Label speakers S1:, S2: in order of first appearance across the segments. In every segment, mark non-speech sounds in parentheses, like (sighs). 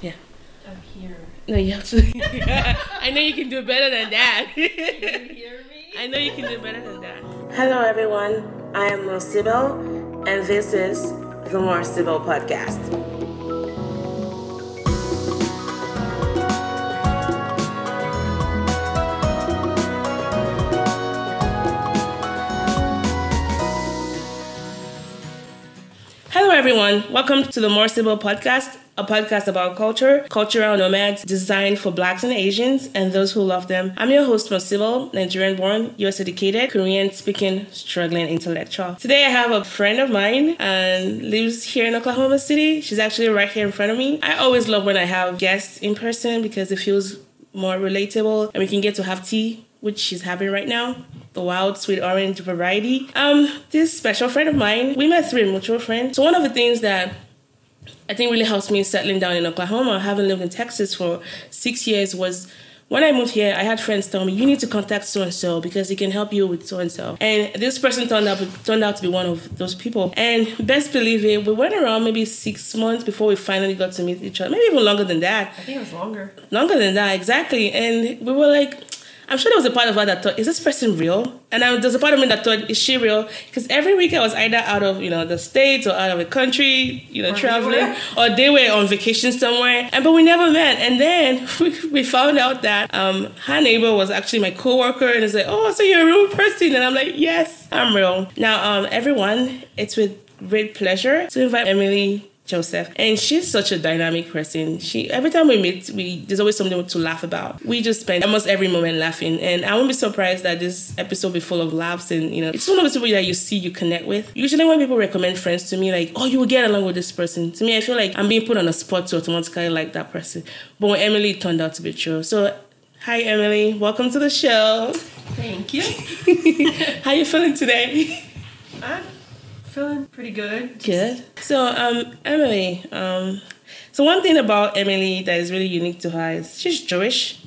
S1: Yeah.
S2: I'm here.
S1: No, you have to. (laughs) I know you can do better than that.
S2: Can you hear me? (laughs)
S1: I know you can do better than that. Hello, everyone. I am Mosibel, and this is the More Sybil podcast. Everyone. Welcome to the More Civil podcast, a podcast about culture, cultural nomads designed for Blacks and Asians and those who love them. I'm your host, More Civil, Nigerian born, US educated, Korean speaking, struggling intellectual. Today, I have a friend of mine and lives here in Oklahoma City. She's actually right here in front of me. I always love when I have guests in person because it feels more relatable and we can get to have tea which she's having right now, the wild sweet orange variety. Um, this special friend of mine, we met through a mutual friend. So one of the things that I think really helps me settling down in Oklahoma, having lived in Texas for six years, was when I moved here, I had friends tell me you need to contact so and so because he can help you with so and so. And this person turned out turned out to be one of those people. And best believe it, we went around maybe six months before we finally got to meet each other. Maybe even longer than that.
S2: I think it was longer.
S1: Longer than that, exactly. And we were like, I'm sure there was a part of her that thought, is this person real? And I, there's a part of me that thought, is she real? Because every week I was either out of, you know, the States or out of the country, you know,
S2: Or
S1: traveling, or they were on vacation somewhere. And but we never met. And then (laughs) we, we found out that um, her neighbor was actually my coworker, and it's like, oh, so you're a real person? And I'm like, yes, I'm real. Now, um, everyone, it's with great pleasure to invite Emily Joseph. And she's such a dynamic person. She every time we meet, we there's always something to laugh about. We just spend almost every moment laughing. And I won't be surprised that this episode be full of laughs and you know, it's one of those people that you see you connect with. Usually when people recommend friends to me, like, oh, you will get along with this person. To me, I feel like I'm being put on a spot to automatically like that person. But when Emily it turned out to be true. So hi Emily, welcome to the show.
S2: Thank you. (laughs)
S1: How you feeling today? (laughs)
S2: I'm feeling pretty good.
S1: Good. So, um, Emily, um, so one thing about Emily that is really unique to her is she's Jewish,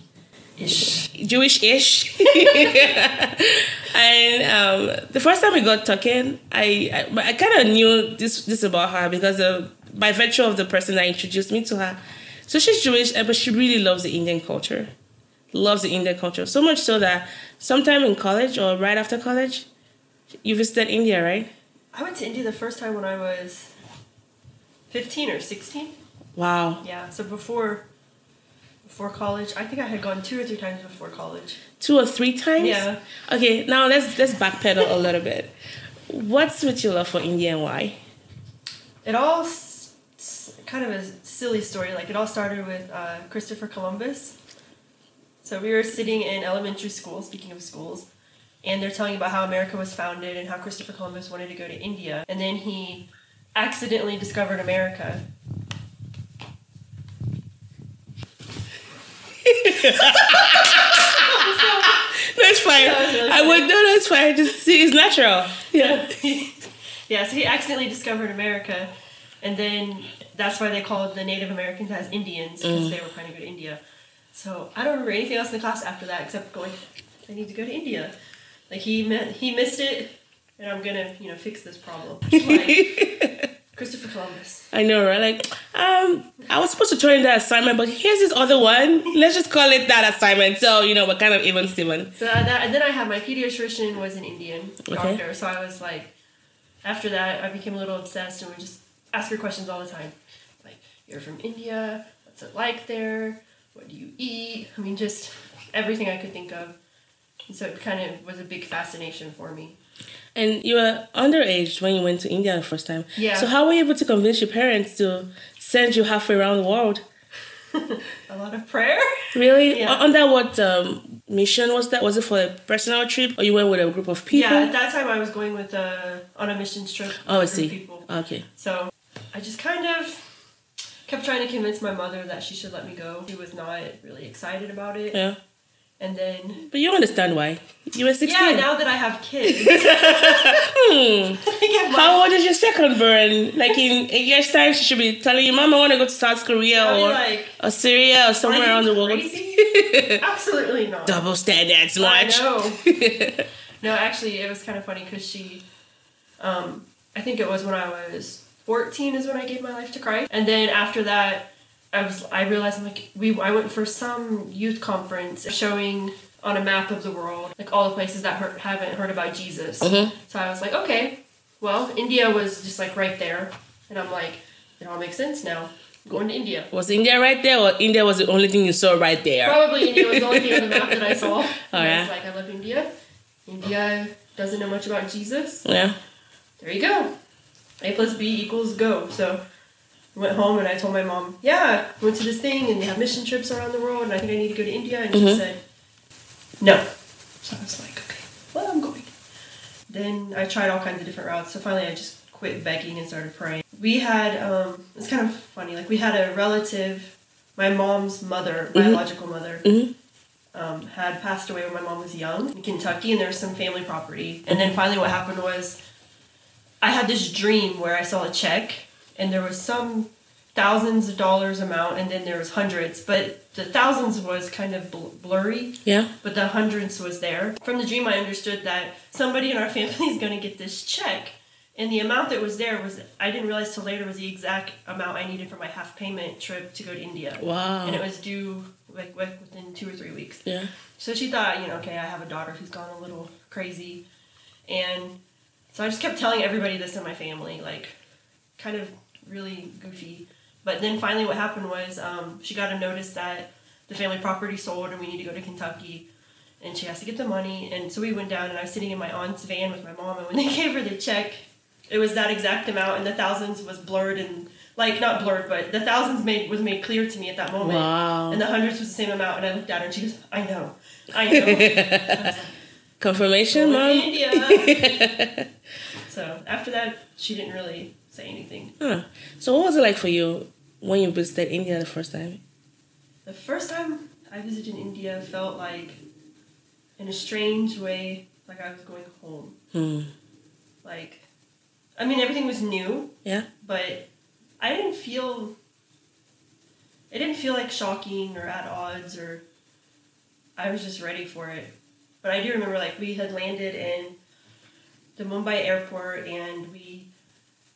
S2: Ish.
S1: Jewish-ish. (laughs) and um, the first time we got talking, I I, I kind of knew this this about her because of by virtue of the person that introduced me to her. So she's Jewish, eh, but she really loves the Indian culture. Loves the Indian culture so much so that sometime in college or right after college, you visited India, right?
S2: I went to India the first time when I was 15 or 16.
S1: Wow.
S2: Yeah, so before before college, I think I had gone two or three times before college.
S1: two or three times.
S2: Yeah.
S1: Okay, now let's let's backpedal a little bit. What's with your love for India and why?
S2: It all s- s- kind of a silly story. Like it all started with uh, Christopher Columbus. So we were sitting in elementary school, speaking of schools, and they're telling about how America was founded and how Christopher Columbus wanted to go to India, and then he accidentally discovered America. (laughs)
S1: that's fine.
S2: That really
S1: I would no, it's fine. Just see, it's natural. (laughs) Yeah.
S2: yeah, so he accidentally discovered America, and then that's why they called the Native Americans as Indians because mm. they were trying to go to India. So I don't remember anything else in the class after that except going, I need to go to India. Like he he missed it, and I'm gonna you know fix this problem. (laughs) Like Christopher Columbus.
S1: I know, right? Like, um, I was supposed to turn in that assignment, but here's this other one. (laughs) Let's just call it that assignment. So you know, we're kind of even Steven.
S2: So that, and then I had my pediatrician was an Indian
S1: Okay.
S2: doctor, so I was like, after that I became a little obsessed and would just ask her questions all the time, like you're from India, what's it like there, what do you eat? I mean, just everything I could think of. So it kind of was a big fascination for me.
S1: And you were underage when you went to India the first time.
S2: Yeah.
S1: So how were you able to convince your parents to send you halfway around the world? (laughs)
S2: A lot of prayer.
S1: Really?
S2: Yeah.
S1: U- Under what um, mission was that? Was it for a personal trip, or you went with a group of people?
S2: Yeah, at that time I was going with a on a missions trip. with
S1: Oh, I see.
S2: People.
S1: Okay.
S2: So I just kind of kept trying to convince my mother that she should let me go. She was not really excited about it.
S1: Yeah.
S2: And then
S1: But you understand why. You were 16.
S2: yeah, now that I have kids,
S1: Hmm. (laughs)
S2: I get my-
S1: How old is your second born? Like in a year's time, she should be telling you, Mom, I want to go to South Korea or,
S2: like,
S1: or Syria or somewhere around the world. (laughs)
S2: Absolutely not.
S1: Double standards, much. (laughs)
S2: No, actually, it was kind of funny because she, um, I think it was when I was 14 is when I gave my life to Christ. And then after that, I was I realized I'm like we I went for some youth conference showing on a map of the world like all the places that heard, haven't heard about Jesus.
S1: Mhm.
S2: So I was like, okay, well India was just like right there, and I'm like, it all makes sense now. I'm going to India.
S1: Was India right there, or India was the only thing you saw right there?
S2: Probably India was the only thing on the map that I (laughs) saw. And I was like, I love India. India doesn't know much about Jesus.
S1: Yeah.
S2: There you go. A plus B equals go. So went home and I told my mom, yeah, I went to this thing and they have mission trips around the world and I think I need to go to India. And she
S1: Mhm.
S2: said, no. So I was like, okay, well, I'm going. Then I tried all kinds of different routes. So finally I just quit begging and started praying. We had, um, it's kind of funny, like we had a relative, my mom's mother, biological mother,
S1: Mhm.
S2: um, had passed away when my mom was young in Kentucky, and there was some family property. And then finally, what happened was, I had this dream where I saw a check, and there was some thousands of dollars amount, and then there was hundreds, but the thousands was kind of bl- blurry,
S1: Yeah.
S2: but the hundreds was there. From the dream, I understood that somebody in our (laughs) family is going to get this check. And the amount that was there was, I didn't realize till later, was the exact amount I needed for my half payment trip to go to India.
S1: Wow.
S2: And it was due like, like within two or three weeks.
S1: Yeah.
S2: So she thought, you know, okay, I have a daughter who's gone a little crazy. And so I just kept telling everybody this in my family, like, kind of really goofy. But then finally, what happened was um, she got a notice that the family property sold and we need to go to Kentucky. And she has to get the money. And so we went down, and I was sitting in my aunt's van with my mom. And when they (laughs) gave her the check, it was that exact amount, and the thousands was blurred and like not blurred, but the thousands made was made clear to me at that moment.
S1: Wow.
S2: And the hundreds was the same amount, and I looked at her and she goes, "I know, I know." (laughs) I like,
S1: Confirmation, mom.
S2: India. (laughs) so after that, she didn't really say anything.
S1: Huh. So what was it like for you when you visited India the first time?
S2: The first time I visited India felt like, in a strange way, like I was going home.
S1: Hmm.
S2: Like, I mean, everything was new,
S1: Yeah.
S2: but I didn't feel. It didn't feel like shocking or at odds or. I was just ready for it, but I do remember like we had landed in the Mumbai airport and we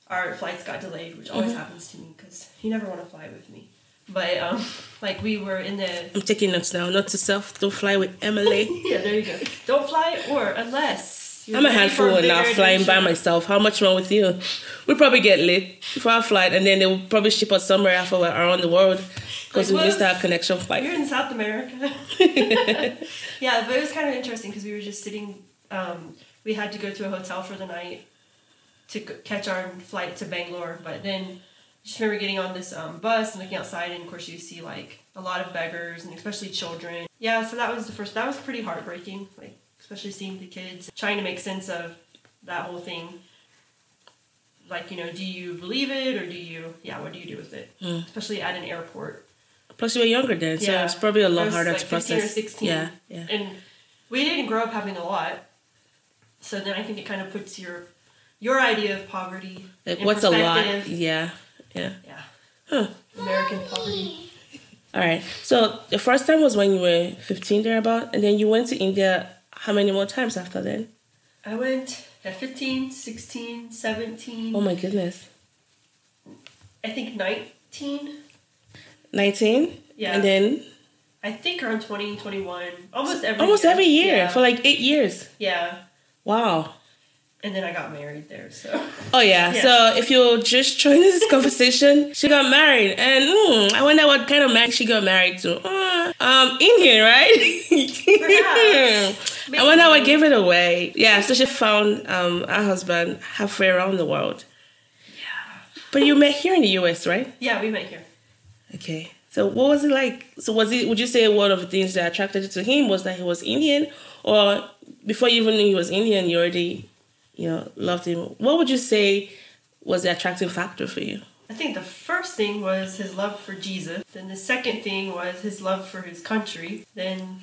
S2: our flights got delayed, which always
S1: Mhm.
S2: happens to me because you never want to fly with me. But um, (laughs) like we were in the
S1: I'm taking notes now. Note to self: Don't fly with Emily. (laughs)
S2: yeah, there you go. Don't fly or unless you're
S1: I'm a handful and now flying by myself. How much more with you? We probably get late for our flight, and then they will probably ship us somewhere after we're around the world because
S2: Like,
S1: we missed our connection flight.
S2: You're in South America. (laughs) yeah, but it was kind of interesting because we were just sitting. Um, we had to go to a hotel for the night to catch our flight to Bangalore, but then just remember getting on this um, bus and looking outside, and of course you see like a lot of beggars and especially children. Yeah, so that was the first. That was pretty heartbreaking, like especially seeing the kids trying to make sense of that whole thing. Like you know, do you believe it or do you? Yeah, what do you do with it?
S1: Hmm.
S2: Especially at an airport.
S1: Plus, you were younger then, so
S2: Yeah.
S1: it's probably a lot harder
S2: like,
S1: to
S2: 15 or
S1: process.
S2: 16.
S1: Yeah, yeah.
S2: and we didn't grow up having a lot so then i think it kind of puts your your idea of poverty
S1: Like, what's a lot? Yeah, yeah.
S2: yeah
S1: Huh.
S2: american poverty
S1: All right. So the first time was when you were 15 thereabout, and then you went to India. How many more times after then?
S2: i went at 15 16 17
S1: Oh my goodness.
S2: i think 19
S1: 19.
S2: Yeah.
S1: And then
S2: i think around 20 21 almost every
S1: almost
S2: year.
S1: every year
S2: yeah.
S1: for like eight years.
S2: yeah
S1: Wow.
S2: and then i got married there so
S1: Oh yeah.
S2: Yeah.
S1: So if you're just joining this (laughs) conversation, she got married, and mm, I wonder what kind of man she got married to. Uh, um, Indian, right? (laughs) I wonder what gave it away. Yeah. So she found um her husband halfway around the world. Yeah. But you met here in the U.S., right?
S2: yeah we met here
S1: Okay. So what was it like? So was it? Would you say one of the things that attracted you to him was that he was Indian, or before you even knew he was Indian, you already, you know, loved him? What would you say was the attractive factor for you?
S2: I think the first thing was his love for Jesus. Then the second thing was his love for his country. Then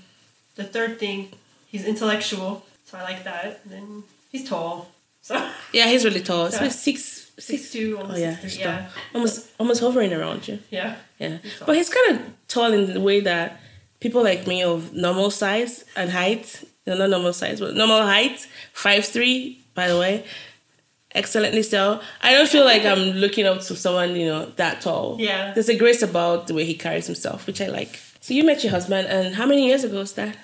S2: the third thing, he's intellectual, so I like that. Then he's tall, so
S1: Yeah, he's really tall.
S2: So-
S1: So six,
S2: six two,
S1: Oh
S2: almost
S1: yeah,
S2: six three. Yeah,
S1: Almost, almost hovering around you.
S2: yeah.
S1: Yeah,
S2: He's
S1: but he's kind of tall in the way that people like me of normal size and height, you know, not normal size, but normal height, five three, by the way, excellently so. I don't feel like I'm looking up to someone, you know, that tall.
S2: Yeah.
S1: There's a grace about the way he carries himself, which I like. So you met your husband, and how many years ago was that?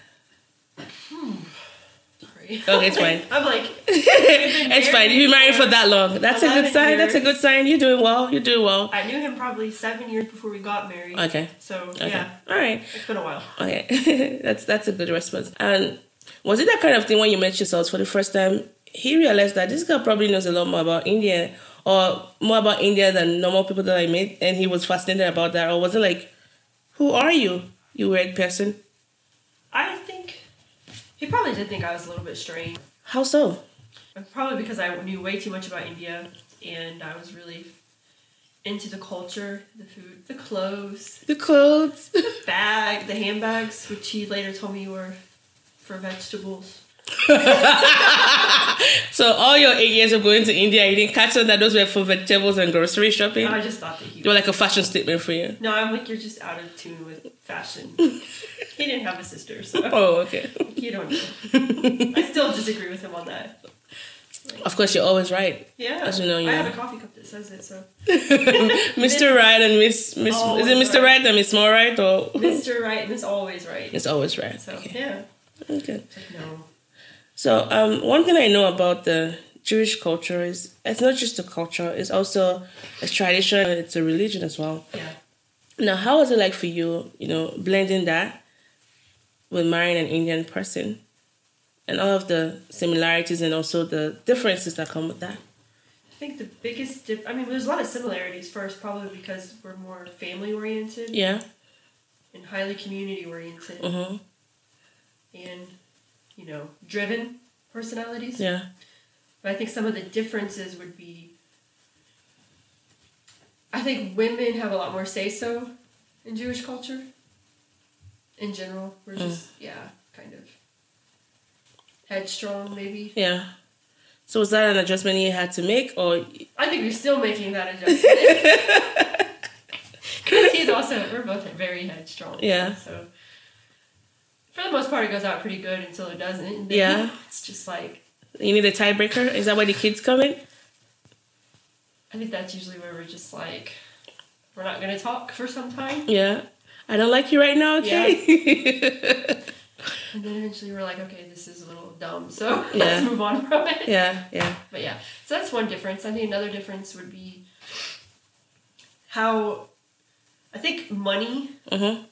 S2: Sorry.
S1: Okay, it's fine. (laughs)
S2: I'm like, (laughs)
S1: it's fine. You've been married for that long. That's a good
S2: 11
S1: sign. That's a good sign. You're doing well. You're doing well.
S2: I knew him probably seven years before we got married.
S1: Okay.
S2: So
S1: Okay.
S2: yeah,
S1: All right.
S2: it's been a while.
S1: Okay. (laughs) that's that's a good response. And was it that kind of thing when you met yourselves for the first time? He realized that this girl probably knows a lot more about India or more about India than normal people that I met, and he was fascinated about that. Or was it like, who are you, you weird person?
S2: I think he probably did think I was a little bit strange.
S1: How so?
S2: Probably because I knew way too much about India and I was really into the culture, the food, the clothes,
S1: The clothes. (laughs)
S2: The bag, the handbags, which he later told me were for vegetables. (laughs)
S1: so all your eight years of going to India, you didn't catch on that those were for vegetables and grocery shopping.
S2: I just thought that he
S1: They were like a fashion statement for you.
S2: No, I'm like, you're just out of tune with fashion. (laughs) he didn't have a sister, so (laughs)
S1: Oh, okay.
S2: you don't know. I still disagree with him on that.
S1: Of course, you're always right.
S2: Yeah.
S1: As you know, you
S2: I
S1: know.
S2: have a coffee cup that says it, so.
S1: Mr. Right and Miss Miss is it Mr.
S2: right.
S1: Right and Miss More Right or
S2: Mr. Right, and Miss Always Right.
S1: it's always right.
S2: So,
S1: Okay.
S2: yeah.
S1: Okay.
S2: No.
S1: So um, one thing I know about the Jewish culture is it's not just a culture; it's also a tradition. It's a religion as well.
S2: Yeah.
S1: Now, how was it like for you? You know, blending that with marrying an Indian person, and all of the similarities and also the differences that come with that.
S2: I think the biggest dif- I mean, there's a lot of similarities first, probably because we're more family oriented
S1: Yeah.
S2: and highly community oriented
S1: Mm-hmm.
S2: And, you know, driven personalities.
S1: Yeah.
S2: But I think some of the differences would be I think women have a lot more say so in Jewish culture. In general. We're mm. just yeah, kind of headstrong maybe.
S1: Yeah. So was that an adjustment you had to make, or
S2: I think we're still making that adjustment. (laughs) Because he's also, we're both very headstrong.
S1: Yeah.
S2: So, the most part, it goes out pretty good until it doesn't.
S1: Yeah. (laughs)
S2: It's just like,
S1: you need a tiebreaker? Is that where the kids come in?
S2: I think that's usually where we're just like, we're not going to talk for some time.
S1: Yeah. I don't like you right now, okay? (laughs)
S2: And then eventually we're like, okay, this is a little dumb. So (laughs)
S1: Yeah.
S2: let's move on from it.
S1: yeah, yeah.
S2: But yeah, so that's one difference. I think another difference would be how, I think money.
S1: Mm-hmm.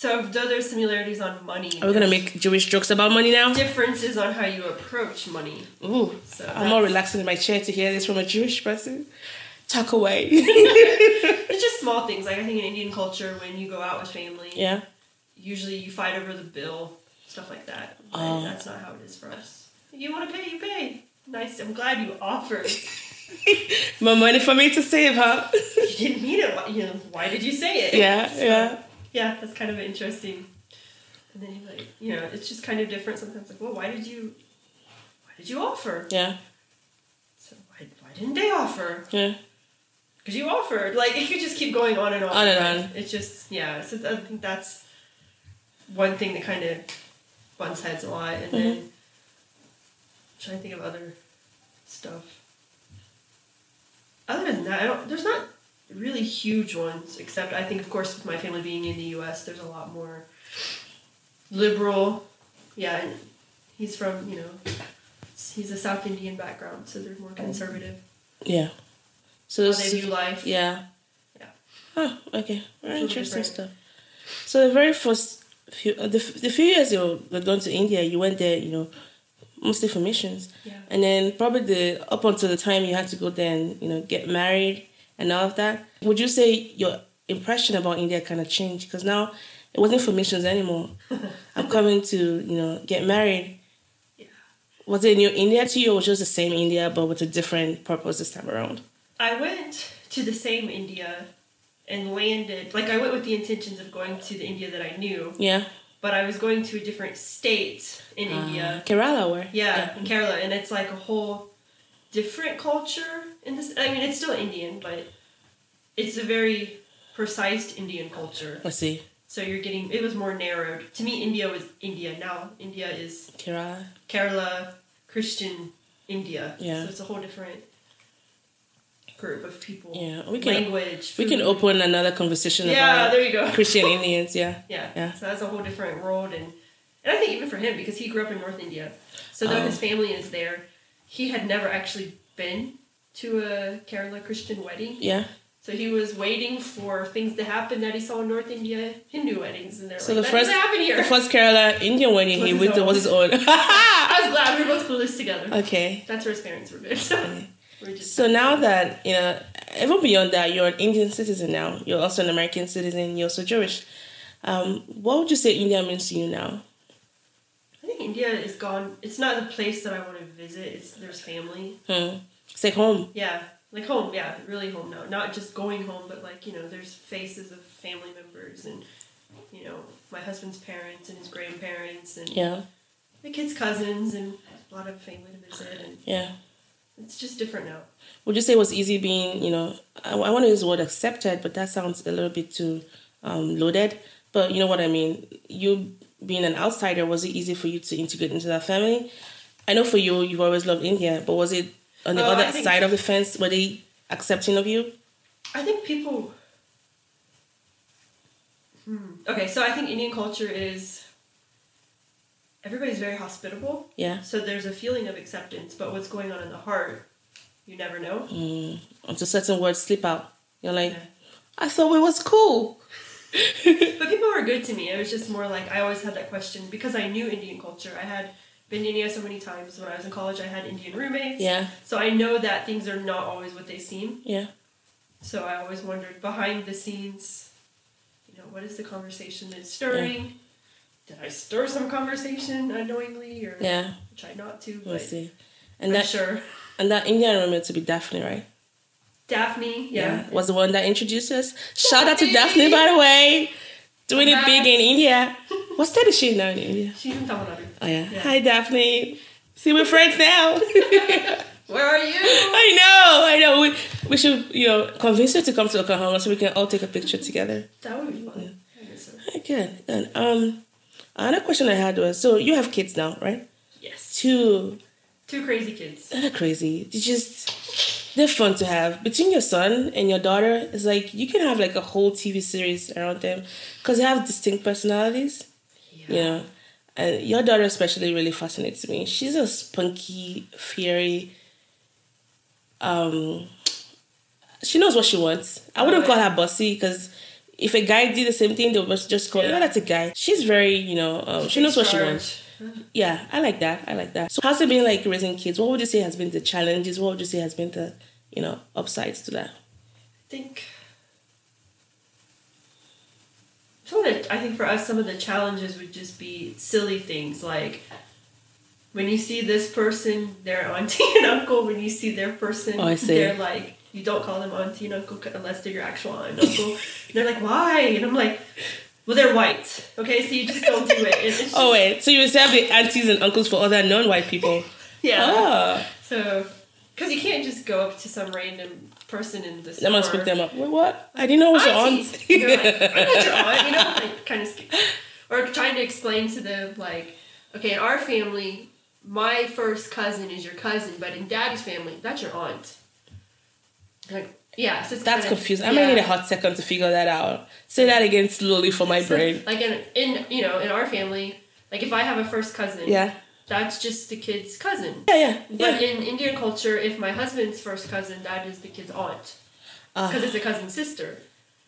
S2: So though there's similarities on money,
S1: Are we gonna make Jewish jokes about money now?
S2: differences on how you approach money.
S1: Ooh,
S2: So
S1: I'm more relaxing in my chair to hear this from a Jewish person. Tuck away. (laughs)
S2: It's just small things. Like I think in Indian culture, when you go out with family,
S1: yeah.
S2: usually you fight over the bill, stuff like that. But
S1: Oh.
S2: that's not how it is for us. You want to pay, you pay. Nice. I'm glad you offered. (laughs)
S1: My money for me to save, huh?
S2: you didn't mean it. Why, you know, why did you say it?
S1: yeah,
S2: So,
S1: yeah.
S2: Yeah, that's kind of interesting. And then you're like, you know, it's just kind of different sometimes. Like, well, why did you, why did you offer?
S1: Yeah,
S2: So why, why didn't they offer?
S1: yeah.
S2: Because you offered. Like, it could just keep going on and on.
S1: On and on.
S2: It's just, yeah. So I think that's one thing that kind of butts heads a lot. And then I'm trying to think of other stuff. Other than that, I don't, there's not really huge ones, except I think, of course, with my family being in the U.S., there's a lot more liberal. Yeah, and he's from, you know, he's a South Indian background, so they're more conservative.
S1: Yeah. So
S2: How they view life.
S1: Yeah.
S2: Yeah.
S1: Oh, okay. Very
S2: Little
S1: interesting
S2: different.
S1: stuff. So the very first few, uh, the, the few years you were going to India, you went there, you know, mostly for missions.
S2: Yeah.
S1: And then probably the up until the time you had to go there and you know get married and all of that. Would you say your impression about India kind of changed because now it wasn't for missions anymore? (laughs) I'm coming to you know get married.
S2: Yeah.
S1: Was it new India to you, or was it just the same India but with a different purpose this time around?
S2: I went to the same India and landed like I went with the intentions of going to the India that I knew,
S1: Yeah.
S2: but I was going to a different state in India.
S1: Uh, Kerala, where?
S2: Yeah, in Kerala, and it's like a whole different culture in this. I mean, it's still Indian, but it's a very precise Indian culture.
S1: Let's see.
S2: So you're getting it was more narrowed. To me, India was India. Now India is
S1: Kerala.
S2: Kerala, Christian India.
S1: Yeah.
S2: So it's a whole different group of people.
S1: Yeah, we can-
S2: language.
S1: We can open another conversation
S2: Yeah,
S1: about
S2: there you go.
S1: Christian Indians. Yeah. (laughs)
S2: Yeah.
S1: Yeah.
S2: So that's a whole different world, and and I think even for him because he grew up in North India, so though
S1: Oh.
S2: his family is there, he had never actually been to a Kerala Christian wedding.
S1: Yeah.
S2: So he was waiting for things to happen that he saw in North India Hindu weddings, and they're
S1: So
S2: like,
S1: the
S2: that
S1: first,
S2: happen here.
S1: the first Kerala Indian wedding
S2: Was
S1: he went to was his own. (laughs) (laughs)
S2: I was glad we were both clueless together.
S1: okay.
S2: That's where his parents were good. (laughs) So we're
S1: So now that you know, even beyond that, you're an Indian citizen now. You're also an American citizen. You're also Jewish. Um, what would you say India means to you now?
S2: I think India is gone. It's not the place that I want to visit. It's there's family.
S1: Hmm. It's like home.
S2: Yeah, like home. Yeah, really home now. Not just going home, but like you know, there's faces of family members and you know my husband's parents and his grandparents and
S1: Yeah.
S2: the kids' cousins and a lot of family to visit and
S1: Yeah.
S2: it's just different now.
S1: Would you say it was easy being, you know, I, I want to use the word accepted, but that sounds a little bit too um, loaded. But you know what I mean? You being an outsider, was it easy for you to integrate into that family? I know for you, you've always loved India, but was it on the other
S2: think-
S1: side of the fence? Were they accepting of you?
S2: I think people. Hmm. Okay, so I think Indian culture is. Everybody's very hospitable,
S1: Yeah.
S2: so there's a feeling of acceptance. But what's going on in the heart, you never know.
S1: Mm. Until certain words slip out. You're like,
S2: Yeah.
S1: I thought it was cool.
S2: But people were good to me. It was just more like I always had that question because I knew Indian culture. I had been to India so many times. When I was in college, I had Indian roommates.
S1: Yeah.
S2: So I know that things are not always what they seem.
S1: Yeah.
S2: So I always wondered behind the scenes, you know, what is the conversation that's stirring? Did I stir some conversation unknowingly, or
S1: Yeah.
S2: try not to?
S1: We'll see. And
S2: I'm
S1: that
S2: sure.
S1: and that Indian woman to be Daphne, right?
S2: Daphne, yeah.
S1: Was the one that introduced us. Shout out to Daphne, by the way. Doing it big in India. What state is she now in India?
S2: She's in Tamil Nadu.
S1: Oh yeah.
S2: Yeah.
S1: Hi Daphne. See we're friends now. (laughs)
S2: Where are you?
S1: I know, I know. We we should, you know, convince her to come to Oklahoma so we can all take a picture together.
S2: That would be fun. I guess so.
S1: Okay, good. good. Um another question I had was so you have kids now, right?
S2: Yes.
S1: Two
S2: Two crazy kids.
S1: they're crazy. They just they're fun to have. Between your son and your daughter, it's like you can have like a whole TV series around them because they have distinct personalities.
S2: Yeah.
S1: You know, and your daughter especially really fascinates me. She's a spunky, fiery. Um, she knows what she wants. I wouldn't call her bossy because if a guy did the same thing, they would just call,
S2: Yeah.
S1: "Oh, that's a guy." She's very, you know, um, she knows what she wants. Yeah, I like that. I like that. So, how's it been like raising kids? What would you say has been the challenges? What would you say has been the, you know, upsides to that?
S2: I think some of the, I think for us some of the challenges would just be silly things like when you see this person, their auntie and uncle. When you see their person,
S1: Oh, I see.
S2: they're like you don't call them auntie and uncle unless they're your actual aunt and uncle. and (laughs) they're like, why? And I'm like, well, they're white. Okay, so you just don't do it. Just-
S1: Oh wait, so you reserve the aunties and uncles for other non-white people? (laughs)
S2: yeah.
S1: Ah,
S2: So, because you can't just go up to some random person in the
S1: I'm
S2: store.
S1: gonna speak them up. Wait, what? I didn't know it was your aunt.
S2: You're like, (laughs) I'm not your aunt, you know, like kind of, or trying to explain to them like, okay, in our family, my first cousin is your cousin, but in daddy's family, that's your aunt. Like, yeah, so it's
S1: That's
S2: kinda-
S1: confusing. I might need a hot second to figure that out. Say that again slowly for my
S2: So,
S1: brain.
S2: Like in, in you know in our family, like if I have a first cousin,
S1: Yeah.
S2: That's just the kid's cousin.
S1: Yeah, yeah.
S2: But
S1: yeah.
S2: in Indian culture, if my husband's first cousin, that is the kid's aunt
S1: Ah.
S2: because it's a cousin sister.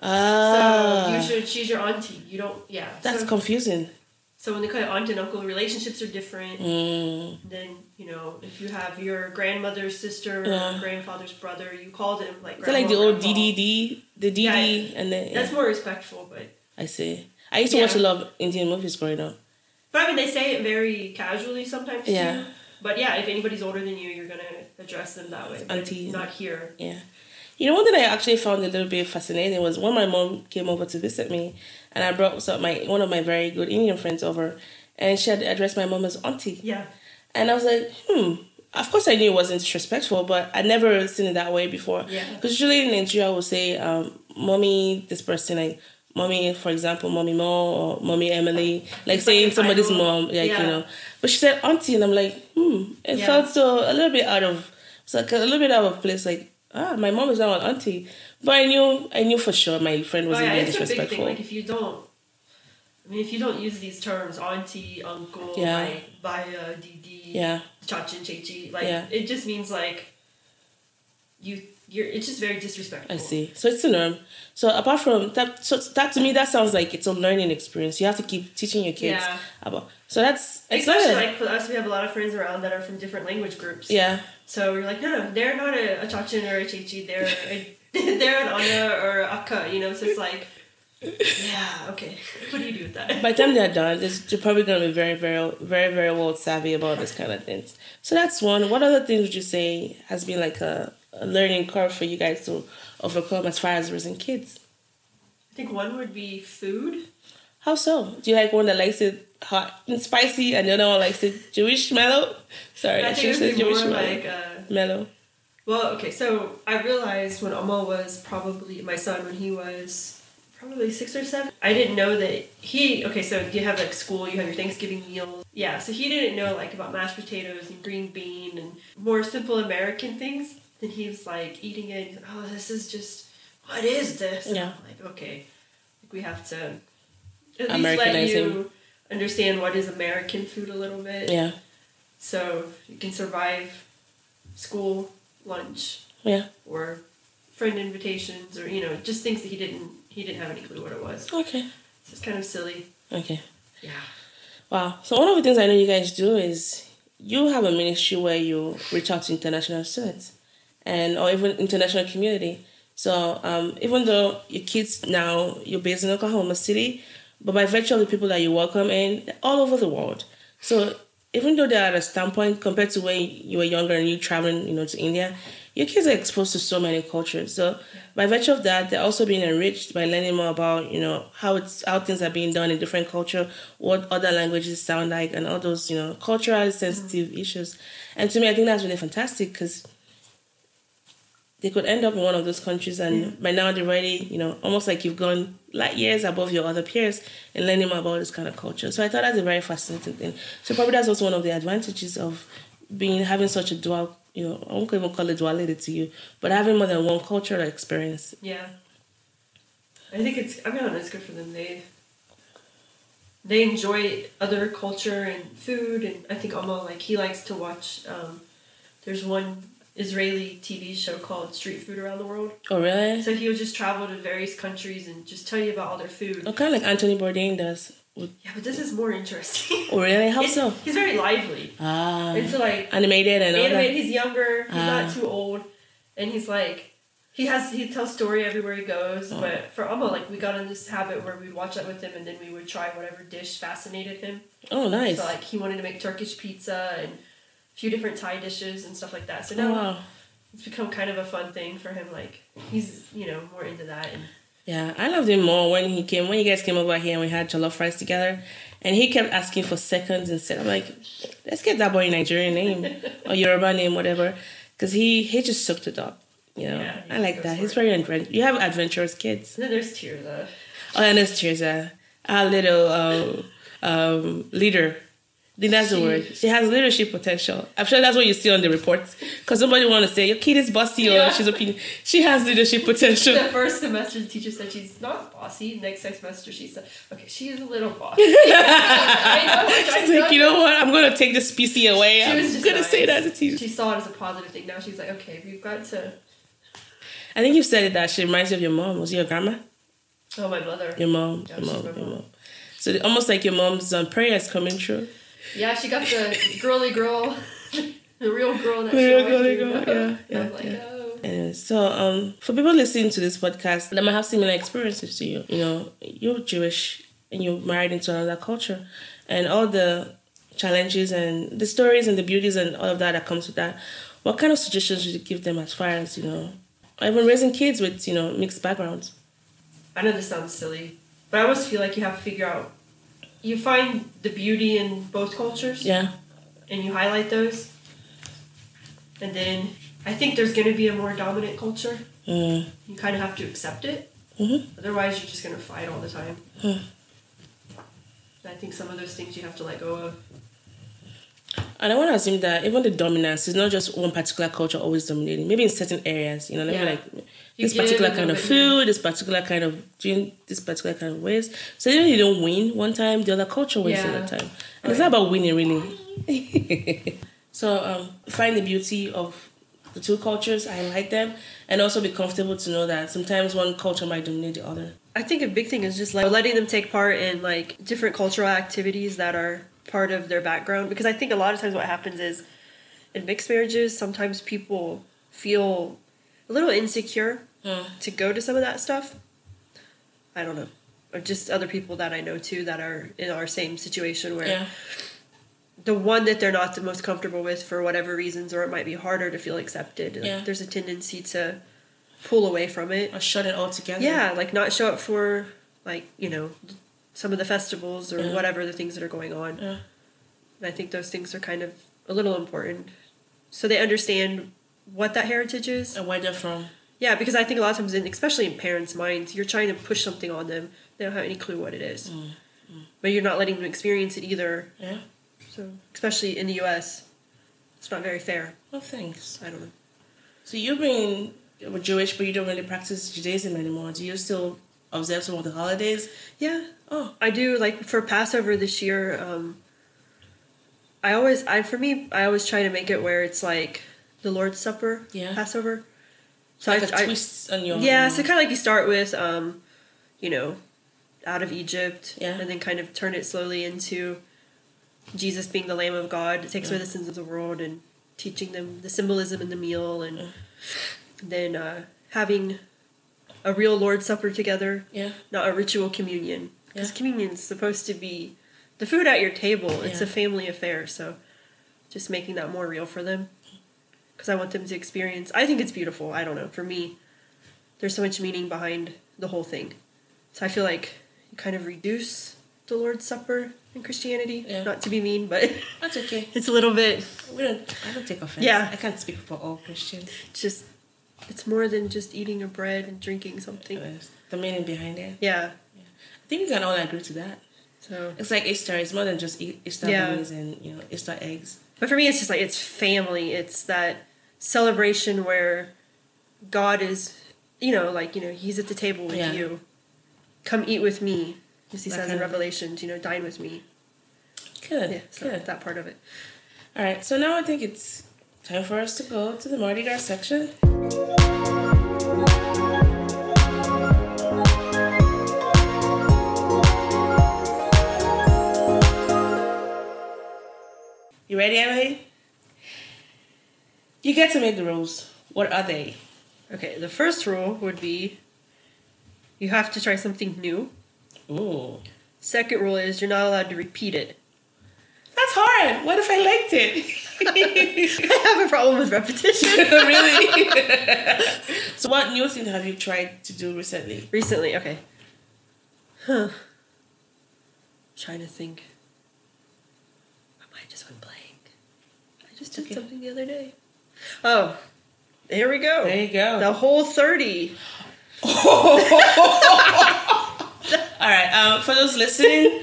S2: So
S1: Ah,
S2: you should she's your auntie. You don't yeah.
S1: that's
S2: so,
S1: confusing.
S2: so when they call it aunt and uncle, relationships are different.
S1: Mm,
S2: Then you know if you have your grandmother's sister
S1: Yeah.
S2: or grandfather's brother, you call them like.
S1: is like the old. DDD? The DD
S2: Yeah,
S1: and then.
S2: That's more respectful, but
S1: I see. I used to watch a lot of Indian movies growing up.
S2: But I mean they say it very casually sometimes
S1: Yeah.
S2: too. But yeah, if anybody's older than you, you're gonna address them that way.
S1: Auntie.
S2: not here.
S1: Yeah. You know, one thing I actually found a little bit fascinating was when my mom came over to visit me, and I brought some, my one of my very good Indian friends over, and she had addressed my mom as auntie.
S2: Yeah.
S1: And I was like, hmm. Of course, I knew it wasn't disrespectful, but I'd never seen it that way before.
S2: Yeah.
S1: Because usually in Nigeria, I would say, um, mommy, this person, like, mommy, for example, mommy Mo or mommy Emily, like
S2: It's
S1: saying
S2: like
S1: somebody's mom, like,
S2: Yeah.
S1: you know. But she said auntie, and I'm like, hmm. It
S2: Yeah.
S1: felt so, a little bit out of, it's like a little bit out of place. Like, ah, my mom is now an auntie. But I knew, I knew for sure my friend
S2: Oh,
S1: wasn't
S2: yeah,
S1: being disrespectful.
S2: Like if you don't, I mean, if you don't use these terms, auntie, uncle,
S1: Yeah.
S2: like baya, didi,
S1: yeah,
S2: chachin, chechi, like it just means like you, you're. It's just very disrespectful.
S1: I see. So it's a norm. So apart from that, so that to me that sounds like it's a learning experience. You have to keep teaching your kids
S2: Yeah.
S1: about. So that's it's
S2: Especially
S1: good.
S2: like for us, we have a lot of friends around that are from different language groups.
S1: yeah,
S2: So we're like, no, no, they're not a, a chachin or a chechi. They're a, (laughs) they're an anna or akka. You know, so it's like, yeah, okay. (laughs) What do you do with that?
S1: by the time they're done, (laughs) they're probably going to be very, very, very, very well savvy about this kind of things. So that's one. What other things would you say has been like a, a learning curve for you guys to overcome as far as raising kids?
S2: I think one would be food.
S1: How so? Do you like one that likes it hot and spicy, and the other one likes it Jewish mellow? Sorry,
S2: I
S1: I
S2: think
S1: should
S2: it would
S1: said
S2: be
S1: Jewish
S2: more
S1: mellow.
S2: like. Uh,
S1: mellow.
S2: Well, okay, so I realized when Amal was probably my son when he was probably six or seven. I didn't know that he okay, so you have like school, you have your Thanksgiving meals. Yeah, so he didn't know like about mashed potatoes and green bean and more simple American things. Then he was like eating it. and, Oh, this is just what is this?
S1: Yeah.
S2: Like okay, like, we have to at least let you understand what is American food a little bit.
S1: Yeah,
S2: So you can survive school, lunch,
S1: yeah.
S2: or friend invitations, or you know, just things that he didn't he didn't have any clue what it was.
S1: Okay,
S2: So it's kind of silly.
S1: okay.
S2: Yeah.
S1: Wow. So one of the things I know you guys do is you have a ministry where you reach out to international students and or even international community. So um, even though your kids now you're based in Oklahoma City, but by virtue of the people that you welcome in all over the world. So even though they're at a standpoint compared to when you were younger and you traveling, you know, to India, your kids are exposed to so many cultures. So by virtue of that, they're also being enriched by learning more about, you know, how it's how things are being done in different culture, what other languages sound like, and all those, you know, culturally sensitive issues. And to me, I think that's really fantastic because they could end up in one of those countries and by now they're already, you know, almost like you've gone light years above your other peers in learning more about this kind of culture. So I thought that's a very fascinating thing. So probably that's also one of the advantages of being having such a dual, you know, I won't even call it duality to you, but having more than one cultural experience.
S2: Yeah. I think it's I mean it's good for them. They they enjoy other culture and food and I think Amma like he likes to watch um, there's one Israeli TV show called Street Food Around the World.
S1: Oh really?
S2: So he'll just travel to various countries and just tell you about all their food.
S1: Oh, kind of like Anthony Bourdain does.
S2: Yeah, but this is more interesting.
S1: Oh really? How
S2: It's-
S1: so?
S2: He's very lively.
S1: Ah,
S2: It's like
S1: animated and all
S2: animated. He's younger. He's
S1: Ah.
S2: not too old, and he's like he has he tells story everywhere he goes.
S1: Oh.
S2: But for Amma, like we got in this habit where we'd watch that with him, and then we would try whatever dish fascinated him.
S1: Oh nice.
S2: So like he wanted to make Turkish pizza and few different Thai dishes and stuff like that. So
S1: Oh,
S2: now
S1: wow.
S2: it's become kind of a fun thing for him. Like he's you know more into that and.
S1: Yeah, I loved him more when he came when you guys came over here and we had jollof rice together, and he kept asking for seconds instead. I'm like, let's get that boy a Nigerian name or Yoruba name, whatever, because he he just sucked it up. You know,
S2: Yeah,
S1: I like that. He's very adventurous. You have adventurous kids.
S2: Then there's Tirza.
S1: Oh, and there's Tirza, our little um, um, leader. That's the word. She has leadership potential. I'm sure that's what you see on the reports. Because somebody want to say your kid is bossy or she's opinion. She has leadership (laughs) potential.
S2: The first semester, the teacher said she's not bossy. Next semester, she said, okay, she is a little bossy. (laughs) (laughs) I know,
S1: She's like,
S2: know.
S1: you know what? I'm gonna take this PC away.
S2: She
S1: I'm
S2: was just
S1: gonna
S2: nice.
S1: say that as a teacher.
S2: She saw it as a positive thing. Now she's like, okay, we've got to.
S1: I think you said it that she reminds you of your mom. Was it your grandma?
S2: Oh, my mother.
S1: Your mom.
S2: Yeah,
S1: your
S2: she's
S1: mom. Your
S2: mom.
S1: mom. So almost like your mom's um, prayers coming true.
S2: Yeah, she got the (laughs) girly girl, the real girl that
S1: The
S2: she
S1: real girly girl, (laughs) yeah, yeah,
S2: like,
S1: yeah.
S2: oh.
S1: Anyway, so um, for people listening to this podcast that might have similar experiences to you, you know, you're Jewish and you're married into another culture, and all the challenges and the stories and the beauties and all of that that comes with that. What kind of suggestions would you give them as far as you know, or even raising kids with you know mixed backgrounds?
S2: I know this sounds silly, but I almost feel like you have to figure out. You find the beauty in both cultures,
S1: Yeah.
S2: and you highlight those. And then I think there's going to be a more dominant culture.
S1: Mm.
S2: You kind of have to accept it.
S1: Mhm.
S2: Otherwise, you're just going to fight all the time.
S1: Hmm.
S2: I think some of those things you have to let go of.
S1: And I want to assume that even the dominance is not just one particular culture always dominating. Maybe in certain areas, you know,
S2: Yeah.
S1: like
S2: You
S1: this particular kind of food, this particular kind of doing this particular kind of ways. So even if you don't win one time, the other culture wins
S2: Yeah.
S1: other time. And it's not about winning really. (laughs) so um, find the beauty of the two cultures, I like them, and also be comfortable to know that sometimes one culture might dominate the other.
S2: I think a big thing is just like letting them take part in like different cultural activities that are part of their background because I think a lot of times what happens is in mixed marriages sometimes people feel a little insecure To go to some of that stuff. I don't know. Or just other people that I know too that are in our same situation where
S1: Yeah.
S2: the one that they're not the most comfortable with for whatever reasons or it might be harder to feel accepted. Like,
S1: Yeah.
S2: There's a tendency to pull away from it.
S1: Or shut it all together.
S2: Yeah, like not show up for like you know some of the festivals or
S1: Yeah.
S2: whatever the things that are going on.
S1: Yeah.
S2: And I think those things are kind of a little important, so they understand what that heritage is.
S1: And where they're from.
S2: Yeah, because I think a lot of times, in, especially in parents' minds, you're trying to push something on them. They don't have any clue what it is,
S1: Mm,
S2: but you're not letting them experience it either.
S1: Yeah.
S2: So, especially in the U.S., it's not very fair.
S1: Well, thanks.
S2: I don't know.
S1: So you've been Jewish, but you don't really practice Judaism anymore. Do you still observe some of the holidays?
S2: Yeah,
S1: Oh,
S2: I do like for Passover this year. Um, I always, I for me, I always try to make it where it's like the Lord's Supper,
S1: Yeah.
S2: Passover. So
S1: like
S2: I, I
S1: twist on your
S2: yeah, so kind of like you start with, um, you know, out of Egypt,
S1: Yeah.
S2: and then kind of turn it slowly into Jesus being the Lamb of God, takes away the sins of the world, and teaching them the symbolism in the meal, and
S1: Yeah.
S2: then uh, having a real Lord's Supper together
S1: yeah,
S2: not a ritual communion. Because
S1: Yeah.
S2: communion is supposed to be the food at your table. It's
S1: Yeah.
S2: a family affair, so just making that more real for them. Because I want them to experience. I think it's beautiful. I don't know. For me, there's so much meaning behind the whole thing. So I feel like you kind of reduce the Lord's Supper in Christianity.
S1: Yeah.
S2: Not to be mean, but (laughs)
S1: that's okay.
S2: it's a little bit
S1: We don't. I don't take offense.
S2: Yeah.
S1: I can't speak for all Christians.
S2: just. It's more than just eating a bread and drinking something.
S1: The meaning behind it.
S2: Yeah.
S1: I think we can all agree to that.
S2: So
S1: It's like Easter. It's more than just Easter
S2: Yeah.
S1: and you know Easter eggs.
S2: But for me, it's just like it's family. It's that celebration where God is, you know, like you know, He's at the table with
S1: Yeah.
S2: you. Come eat with me, as He
S1: That
S2: says in Revelations. You know, dine with me.
S1: Good.
S2: Yeah, so
S1: Good.
S2: that part of it.
S1: All right. So now I think it's time for us to go to the Mardi Gras section. You ready, Emily? You get to make the rules. What are they?
S2: Okay, the first rule would be you have to try something new.
S1: Ooh.
S2: Second rule is you're not allowed to repeat it.
S1: That's hard. What if I liked it? (laughs)
S2: I have a problem with repetition. (laughs)
S1: really? (laughs) so, what new thing have you tried to do recently?
S2: Recently, okay. Huh. trying to think. My mind just went blank. I just did
S1: Okay.
S2: something the other day. Oh, here we go.
S1: There you go.
S2: The whole 30. (laughs)
S1: All right. Um, for those listening,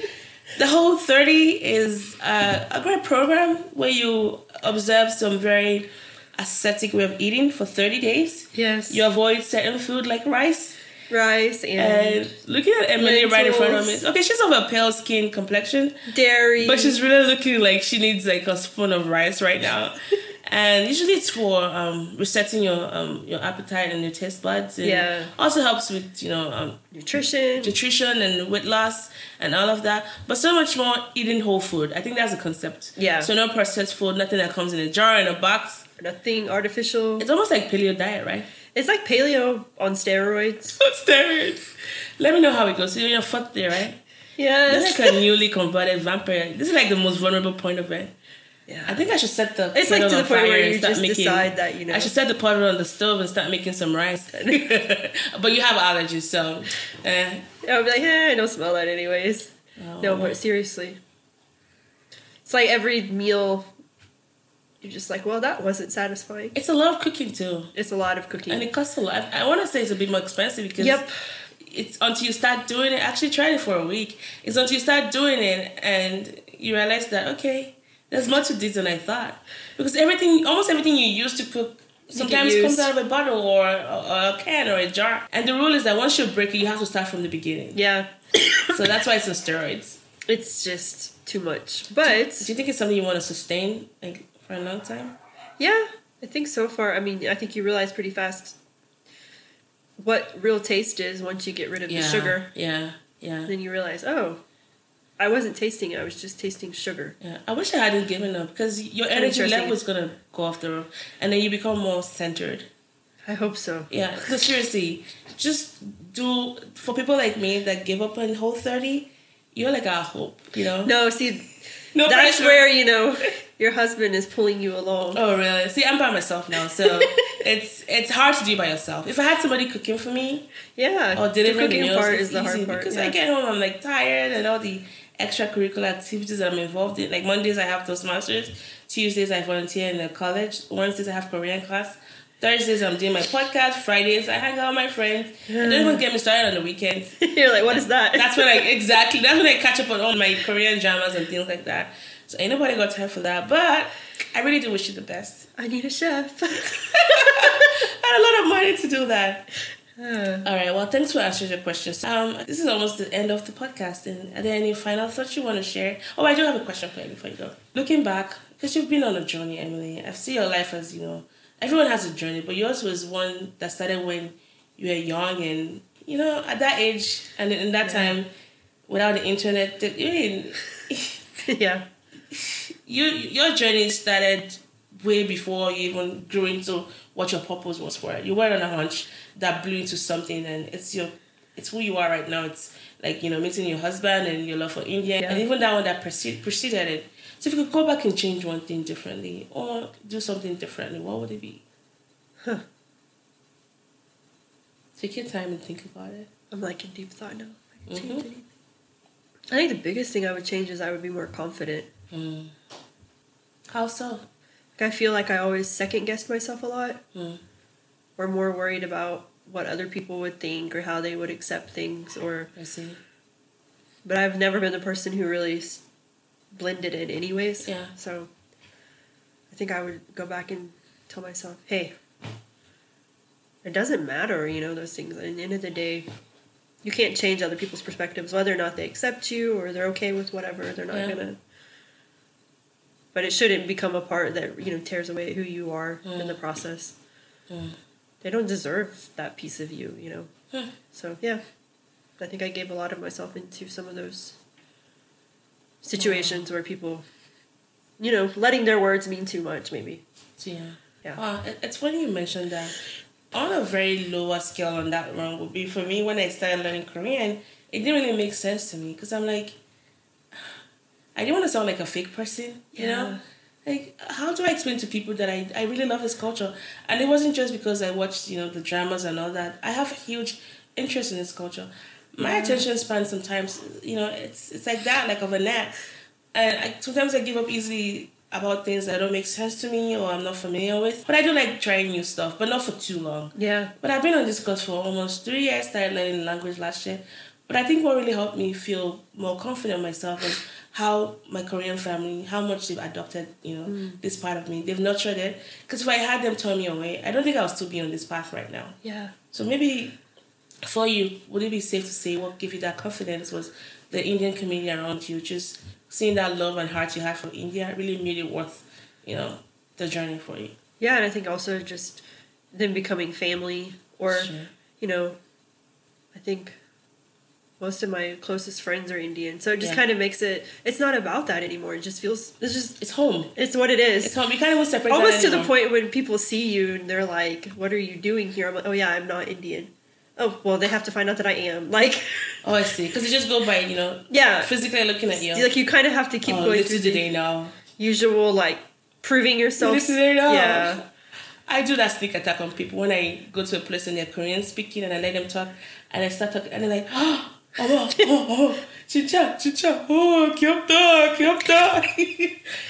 S1: the whole thirty is uh, a great program where you observe some very ascetic way of eating for thirty days.
S2: Yes.
S1: You avoid certain food like rice.
S2: rice and
S1: And looking at Emily right in front of me, okay, she's of a pale skin complexion,
S2: dairy.
S1: but she's really looking like she needs like a spoon of rice right now. (laughs) And usually it's for um, resetting your um, your appetite and your taste buds. And
S2: Yeah.
S1: Also helps with you know um,
S2: nutrition.
S1: nutrition and weight loss and all of that, but so much more eating whole food. I think that's the concept.
S2: Yeah.
S1: So no processed food, nothing that comes in a jar in a box.
S2: Nothing artificial.
S1: It's almost like paleo diet, right?
S2: It's like paleo on steroids. (laughs)
S1: on Steroids. Let me know how it goes. So you're in your fourth day, right?
S2: Yes.
S1: You're like a newly converted vampire. This is like the most vulnerable point of it.
S2: Yeah.
S1: I think I should set the
S2: It's like to the point where you just
S1: making-
S2: decide that, you know.
S1: I should set the pot on the stove and start making some rice. (laughs) but you have allergies, so eh.
S2: I'll be like, eh, I don't smell that anyways.
S1: Oh.
S2: No, but seriously. It's like every meal, you're just like, well, that wasn't satisfying.
S1: it's a lot of cooking too.
S2: It's a lot of cooking.
S1: And it costs a lot. I want to say it's a bit more expensive because
S2: Yep.
S1: it's until you start doing it. Actually, tried it for a week. It's until you start doing it and you realize that okay, There's more to this than I thought. Because everything, almost everything you use to cook, sometimes comes out of a bottle or a, a can or a jar. And the rule is that once you break it, you have to start from the beginning.
S2: Yeah. (coughs)
S1: So that's why it's on steroids.
S2: It's just too much. But
S1: Do you think it's something you want to sustain like for a long time?
S2: yeah, I think so far. I mean, I think you realize pretty fast what real taste is once you get rid of the sugar.
S1: Yeah, yeah,
S2: Then you realize, oh, I wasn't tasting it. I was just tasting sugar.
S1: yeah. I wish I hadn't given up because your energy level is gonna go off the roof, and then you become more centered.
S2: I hope so.
S1: Yeah, because seriously, just do for people like me that give up on whole thirty. You're like our hope, you know.
S2: No, see,
S1: No
S2: that's
S1: pressure.
S2: where you know your husband is pulling you along.
S1: Oh really? See, I'm by myself now, so (laughs) it's it's hard to do by yourself. If I had somebody cooking for me
S2: Yeah,
S1: or delivering the
S2: cooking
S1: meals,
S2: part is the hard part.
S1: because
S2: yeah.
S1: I get home, I'm like tired and all the extracurricular activities that I'm involved in. Like Mondays, I have Toastmasters. Tuesdays, I volunteer in the college. Wednesdays, I have Korean class. Thursdays, I'm doing my podcast. Fridays, I hang out with my friends. And don't even (sighs) get me started on the weekends. (laughs)
S2: You're like, what is that?
S1: That's when I (laughs) exactly. That's when I catch up on all my Korean dramas and things like that. So ain't nobody got time for that. But I really do wish you the best.
S2: I need a chef. (laughs)
S1: I had a lot of money to do that.
S2: Uh,
S1: All right. Well, thanks for answering your questions. Um, this is almost the end of the podcast. And are there any final thoughts you want to share? Oh, I do have a question for you before you go. Looking back, because you've been on a journey, Emily. I see your life as you know. Everyone has a journey, but yours was one that started when you were young, and you know, at that age and in that
S2: Yeah.
S1: time, without the internet, I mean, (laughs)
S2: yeah.
S1: You your journey started way before you even grew into what your purpose was for. it. You were on a hunch that blew into something, and it's your, it's who you are right now. It's like you know meeting your husband and your love for India,
S2: Yeah.
S1: and even that one that preceded preceded it. So if you could go back and change one thing differently or do something differently, what would it be?
S2: Huh.
S1: Take your time and think about it.
S2: I'm like in deep thought now. I,
S1: Mhm.
S2: anything. I think the biggest thing I would change is I would be more confident.
S1: Mm. How so?
S2: Like I feel like I always second guessed myself a lot,
S1: Mm.
S2: or more worried about what other people would think or how they would accept things. Or,
S1: I see.
S2: but I've never been the person who really s- blended in, anyways.
S1: Yeah.
S2: So, I think I would go back and tell myself, hey, it doesn't matter, you know, those things. At the end of the day, you can't change other people's perspectives, whether or not they accept you or they're okay with whatever. They're not
S1: Yeah.
S2: gonna. But it shouldn't become a part that you know tears away who you are in
S1: Mm.
S2: the process.
S1: Mm.
S2: They don't deserve that piece of you, you know.
S1: Hmm.
S2: So yeah, I think I gave a lot of myself into some of those situations where people, you know, letting their words mean too much, maybe.
S1: Yeah.
S2: Yeah.
S1: Wow, it's funny you mentioned that. On a very lower scale on that one would be for me when I started learning Korean, it didn't really make sense to me because I'm like, I didn't want to sound like a fake person, you know? Like, how do I explain to people that I, I really love this culture? And it wasn't just because I watched, you know, the dramas and all that. I have a huge interest in this culture. My
S2: Yeah.
S1: attention span sometimes, you know, it's it's like that, like of a gnat. And I, sometimes I give up easily about things that don't make sense to me or I'm not familiar with. But I do like trying new stuff, but not for too long.
S2: Yeah.
S1: But I've been on this course for almost three years, started learning the language last year. But I think what really helped me feel more confident in myself was how my Korean family, how much they've adopted, you know, hmm. this part of me. They've nurtured it. Because if I had them turn me away, I don't think I'll still be on this path right now.
S2: Yeah.
S1: So maybe for you, would it be safe to say what gave you that confidence was the Indian community around you, just seeing that love and heart you had for India really made it worth, you know, the journey for you.
S2: Yeah, and I think also just them becoming family or
S1: Sure.
S2: you know, I think most of my closest friends are Indian. So it just
S1: Yeah.
S2: kind of makes it it's not about that anymore. It just feels it's just
S1: It's home.
S2: it's what it is.
S1: It's home. You can't even separate that
S2: Almost to the point when people see you and they're like, "What are you doing here?" I'm like, "Oh yeah, I'm not Indian." Oh well, they have to find out that I am. (laughs) Like,
S1: Oh, I see. Because you just go by, you know,
S2: yeah,
S1: physically looking at you.
S2: like you kind of have to keep
S1: oh,
S2: going through
S1: the day now.
S2: usual like proving yourself.
S1: This is day now.
S2: Yeah,
S1: I do that sneak attack on people when I go to a place and they're Korean speaking and I let them talk and I start talking and they're like, oh, (gasps) oh, oh, oh, chicha, chicha, oh, 귀엽다, 귀엽다.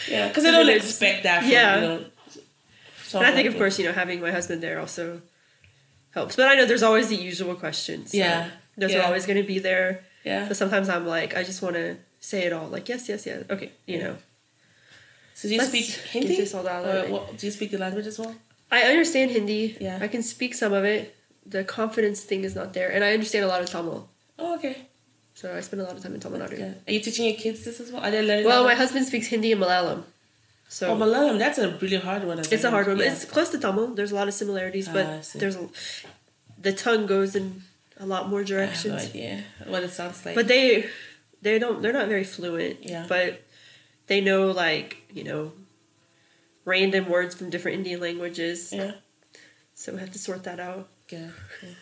S1: yeah, because I don't
S2: And it's-
S1: expect that from,
S2: yeah.
S1: you know.
S2: and I
S1: someone
S2: think of
S1: like
S2: course you know having my husband there also helps. But I know there's always the usual questions. so
S1: Yeah.
S2: those
S1: Yeah.
S2: are always going to be there.
S1: Yeah.
S2: But sometimes I'm like, I just want to say it all. Like yes, yes, yes. Okay, you
S1: Yeah.
S2: know.
S1: So do you
S2: Let's
S1: speak
S2: get
S1: Hindi?
S2: this all down,
S1: Or
S2: like-
S1: what, do you speak the language as well?
S2: I understand Hindi.
S1: Yeah.
S2: I can speak some of it. The confidence thing is not there, and I understand a lot of Tamil.
S1: Oh, okay.
S2: So I spend a lot of time in Tamil Nadu.
S1: Yeah. Are you teaching your kids this as well? Are they learning?
S2: Well,
S1: how
S2: my husband speaks Hindi and Malayalam. So
S1: Oh, Malayalam. That's a really hard one. I
S2: it's a hard one.
S1: Yeah.
S2: It's close to Tamil. There's a lot of similarities,
S1: Ah,
S2: but
S1: see.
S2: there's a, the tongue goes in a lot more
S1: I have no
S2: directions.
S1: idea what it sounds like.
S2: But they they don't they're not very fluent.
S1: Yeah.
S2: But they know like, you know, random words from different Indian languages.
S1: yeah.
S2: So we have to sort that out.
S1: Yeah. good.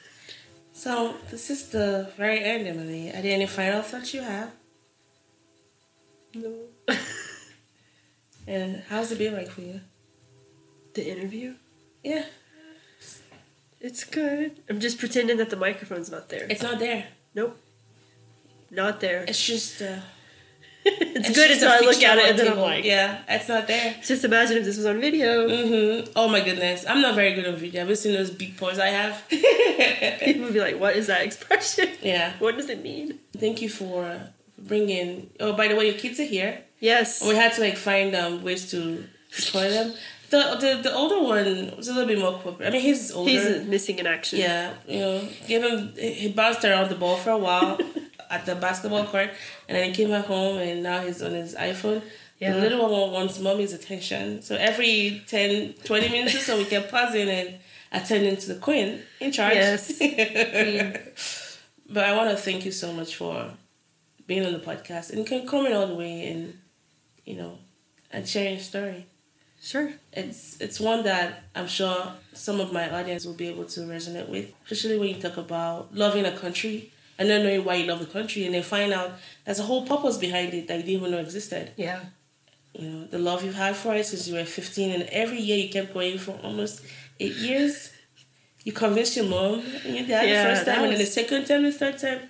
S1: So this is the very end, Emily. Are there any final thoughts you have?
S2: No. (laughs)
S1: And how's it been like for you?
S2: the interview?
S1: Yeah,
S2: It's good. I'm just pretending that the microphone's not there.
S1: it's not there.
S2: nope. Not there.
S1: It's just. Uh, (laughs)
S2: it's, good until
S1: a
S2: I look at it and
S1: the
S2: then I'm like,
S1: yeah, it's not there.
S2: just imagine if this was on video.
S1: Mm-hmm. Oh my goodness, I'm not very good on video. Have you seen those big pores I have? (laughs) (laughs)
S2: People would be like, what is that expression?
S1: yeah.
S2: What does it mean?
S1: Thank you for bringing. Oh, by the way, your kids are here.
S2: Yes.
S1: We had to like find um ways to record them. The, the the older one was a little bit more corporate. I mean, he's older.
S2: He's missing in action.
S1: Yeah, you know, give him. He bounced around the ball for a while at the basketball court, and then he came back home, and now he's on his iPhone.
S2: Yeah.
S1: The little one wants mommy's attention. So every 10, 20 minutes or so, we kept pausing and attending to the queen in charge.
S2: Yes. Queen. (laughs)
S1: but I want to thank you so much for being on the podcast and coming all the way and, you know, and sharing your story
S2: Sure.
S1: it's it's one that I'm sure some of my audience will be able to resonate with, especially when you talk about loving a country and not knowing why you love the country, and they find out there's a whole purpose behind it that you didn't even know existed.
S2: Yeah.
S1: You know, the love you've had for it since you were 15, and every year you kept going for almost eight years. You convinced your mom and your dad
S2: Yeah,
S1: the first time, and then the second time, the third time.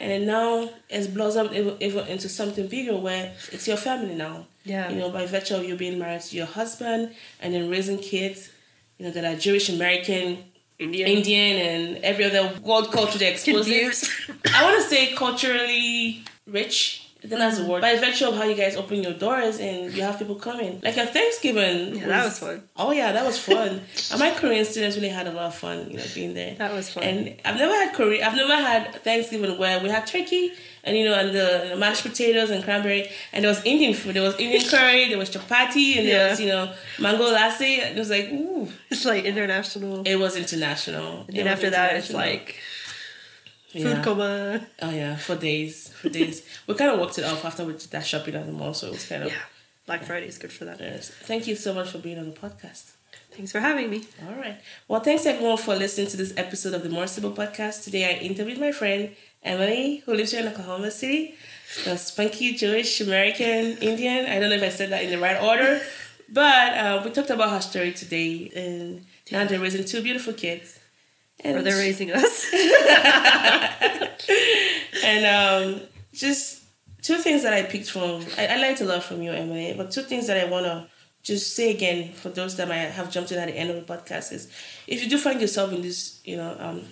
S1: And now it's blossomed ev- ev- into something bigger where it's your family now
S2: Yeah.
S1: you know, by virtue of you being married to your husband and then raising kids, you know, that are Jewish American,
S2: Indian.
S1: Indian, and every other world culture they expose it.
S2: Confused.
S1: I want to say culturally rich. I think that's the word. By virtue of how you guys open your doors and you have people coming. Like at Thanksgiving.
S2: Yeah, that was fun.
S1: Oh yeah, that was fun. and (laughs) my Korean students really had a lot of fun, you know, being there.
S2: That was fun.
S1: And I've never had Korean. I've never had Thanksgiving where we had turkey and you know and the, the mashed potatoes and cranberry and there was Indian food. There was Indian curry. There was chapati and there was you know mango lassi. It was like ooh.
S2: It's like international.
S1: It was international.
S2: and then after that, it's like food
S1: yeah.
S2: coma.
S1: Oh yeah, for days, for days. we kind of worked it off after we did that shopping at the mall, so it was kind of.
S2: Yeah. Black Friday is good for that.
S1: Yes. Thank you so much for being on the podcast.
S2: Thanks for having me.
S1: All right. Well, thanks everyone for listening to this episode of the More Simple Podcast. Today I interviewed my friend Emily, who lives here in Oklahoma City, the spunky Jewish American Indian. I don't know if I said that in the right order, but uh, we talked about her story today, and now they're raising two beautiful kids. And
S2: they're raising us. (laughs)
S1: and um, just two things that I picked from. I, I learned a lot from you, Emily. But two things that I want to just say again for those that might have jumped in at the end of the podcast is, if you do find yourself in this, you know, um,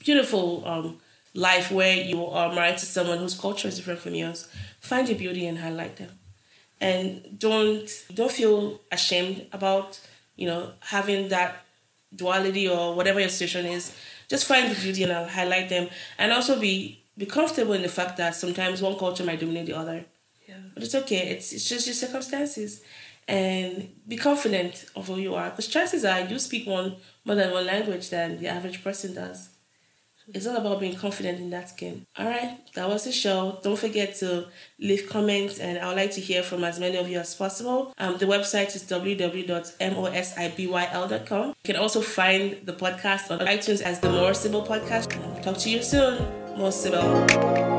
S1: beautiful um, life where you are married to someone whose culture is different from yours, find your beauty and highlight them, and don't don't feel ashamed about you know having that duality or whatever your situation is, just find the beauty and I'll highlight them. And also be be comfortable in the fact that sometimes one culture might dominate the other.
S2: Yeah.
S1: But it's okay. It's it's just your circumstances. And be confident of who you are. Because chances are you speak one more than one language than the average person does. It's all about being confident in that skin. All right, that was the show. Don't forget to leave comments, and I would like to hear from as many of you as possible. Um, the website is www.mosibyl.com. You can also find the podcast on iTunes as the More Sybil Podcast. Talk to you soon. More Sybil.